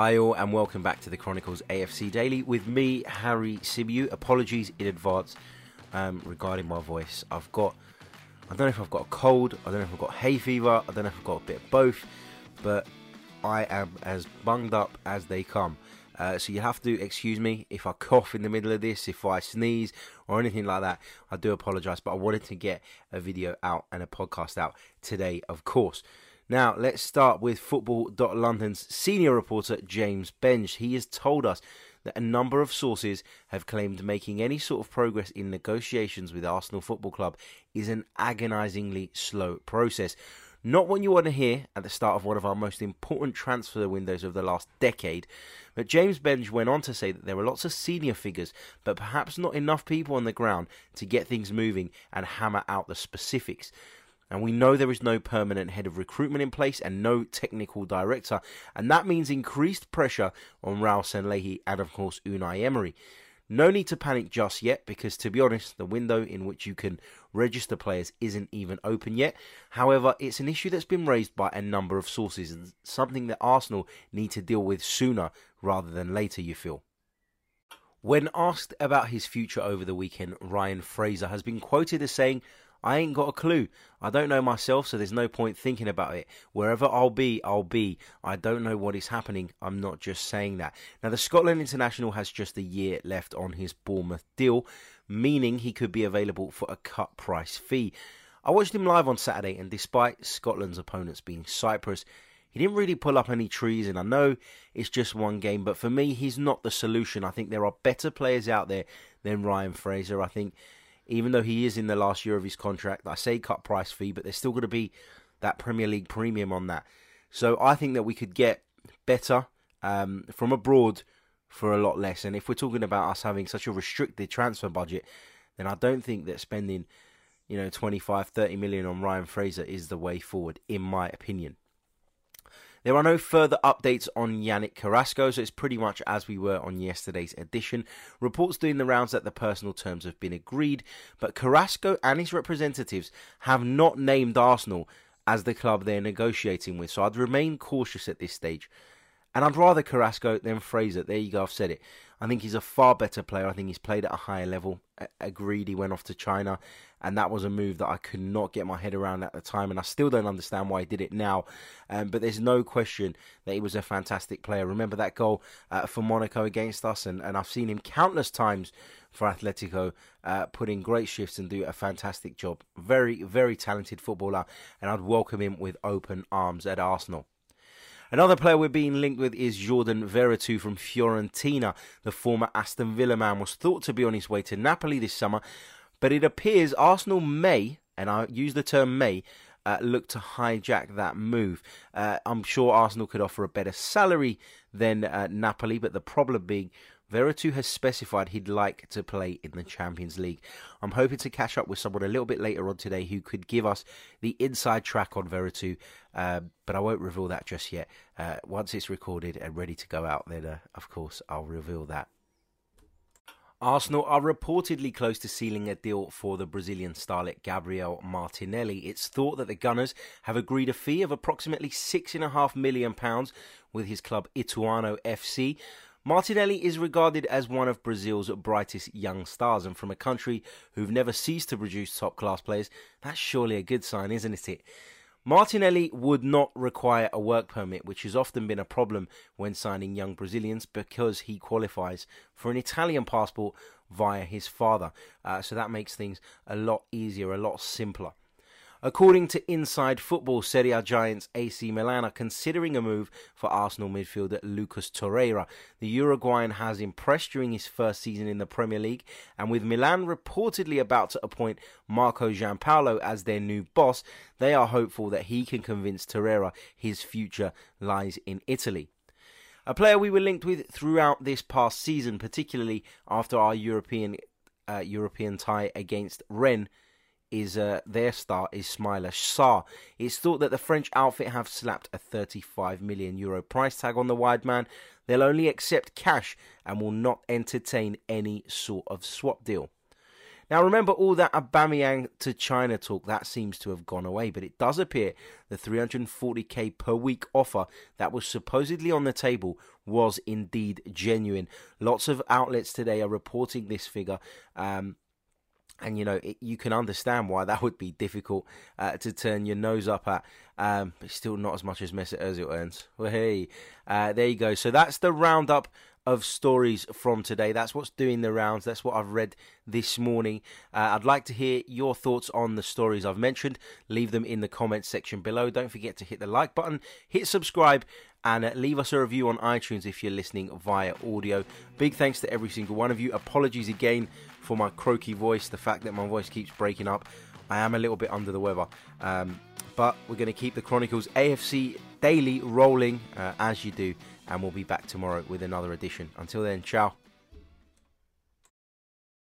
Hi, all, and welcome back to the Chronicles AFC Daily with me, Harry Symeou. Apologies in advance um, regarding my voice. I've got, I don't know if I've got a cold, I don't know if I've got hay fever, I don't know if I've got a bit of both, but I am as bunged up as they come. Uh, so you have to excuse me if I cough in the middle of this, if I sneeze or anything like that. I do apologise, but I wanted to get a video out and a podcast out today, of course. Now, let's start with Football.London's senior reporter, James Benge. He has told us that a number of sources have claimed making any sort of progress in negotiations with Arsenal Football Club is an agonisingly slow process. Not what you want to hear at the start of one of our most important transfer windows of the last decade, but James Benge went on to say that there are lots of senior figures, but perhaps not enough people on the ground to get things moving and hammer out the specifics. And we know there is no permanent head of recruitment in place and no technical director. And that means increased pressure on Raul Sanllehi and, of course, Unai Emery. No need to panic just yet because, to be honest, the window in which you can register players isn't even open yet. However, it's an issue that's been raised by a number of sources and something that Arsenal need to deal with sooner rather than later, you feel. When asked about his future over the weekend, Ryan Fraser has been quoted as saying, I ain't got a clue. I don't know myself, so there's no point thinking about it. Wherever I'll be, I'll be. I don't know what is happening. I'm not just saying that. Now, the Scotland international has just a year left on his Bournemouth deal, meaning he could be available for a cut price fee. I watched him live on Saturday, and despite Scotland's opponents being Cyprus, he didn't really pull up any trees. And I know it's just one game, but for me, he's not the solution. I think there are better players out there than Ryan Fraser. I think even though he is in the last year of his contract. I say cut price fee, but there's still going to be that Premier League premium on that. So I think that we could get better um, from abroad for a lot less. And if we're talking about us having such a restricted transfer budget, then I don't think that spending, you know, 25, 30 million on Ryan Fraser is the way forward, in my opinion. There are no further updates on Yannick Carrasco, so it's pretty much as we were on yesterday's edition. Reports doing the rounds that the personal terms have been agreed, but Carrasco and his representatives have not named Arsenal as the club they're negotiating with, so I'd remain cautious at this stage. And I'd rather Carrasco than Fraser. There you go, I've said it. I think he's a far better player. I think he's played at a higher level. Agreed, he went off to China, and that was a move that I could not get my head around at the time, and I still don't understand why he did it now. Um, but there's no question that he was a fantastic player. Remember that goal uh, for Monaco against us, and, and I've seen him countless times for Atletico, uh, put in great shifts and do a fantastic job. Very, very talented footballer, and I'd welcome him with open arms at Arsenal. Another player we're being linked with is Jordan Veretout from Fiorentina. The former Aston Villa man was thought to be on his way to Napoli this summer, but it appears Arsenal may, and I use the term may, uh, look to hijack that move. Uh, I'm sure Arsenal could offer a better salary than uh, Napoli, but the problem being Veretout has specified he'd like to play in the Champions League. I'm hoping to catch up with someone a little bit later on today who could give us the inside track on Veretout, uh, but I won't reveal that just yet. Uh, once it's recorded and ready to go out, then uh, of course I'll reveal that. Arsenal are reportedly close to sealing a deal for the Brazilian starlet Gabriel Martinelli. It's thought that the Gunners have agreed a fee of approximately £6.5 million with his club Ituano FC. Martinelli is regarded as one of Brazil's brightest young stars, and from a country who've never ceased to produce top class players, that's surely a good sign, isn't it? Martinelli would not require a work permit, which has often been a problem when signing young Brazilians because he qualifies for an Italian passport via his father. Uh, so that makes things a lot easier, a lot simpler. According to Inside Football, Serie A giants AC Milan are considering a move for Arsenal midfielder Lucas Torreira. The Uruguayan has impressed during his first season in the Premier League, and with Milan reportedly about to appoint Marco Giampaolo as their new boss, they are hopeful that he can convince Torreira his future lies in Italy. A player we were linked with throughout this past season, particularly after our European uh, European tie against Rennes is uh, their star is Ismaila Sarr. It's thought that the French outfit have slapped a 35 million euro price tag on the wide man. They'll only accept cash and will not entertain any sort of swap deal. Now, remember all that Aubameyang to China talk, that seems to have gone away, but it does appear the 340k per week offer that was supposedly on the table was indeed genuine. Lots of outlets today are reporting this figure. Um, and you know it, you can understand why that would be difficult uh, to turn your nose up at um, but still not as much as Mesut Ozil earns well hey uh, there you go so that's the roundup of stories from today. That's what's doing the rounds. That's what I've read this morning. Uh, I'd like to hear your thoughts on the stories I've mentioned. Leave them in the comments section below. Don't forget to hit the like button, hit subscribe, and leave us a review on iTunes if you're listening via audio. Big thanks to every single one of you. Apologies again for my croaky voice, the fact that my voice keeps breaking up. I am a little bit under the weather. Um, but we're going to keep the Chronicles AFC Daily rolling uh, as you do and we'll be back tomorrow with another edition. Until then, ciao.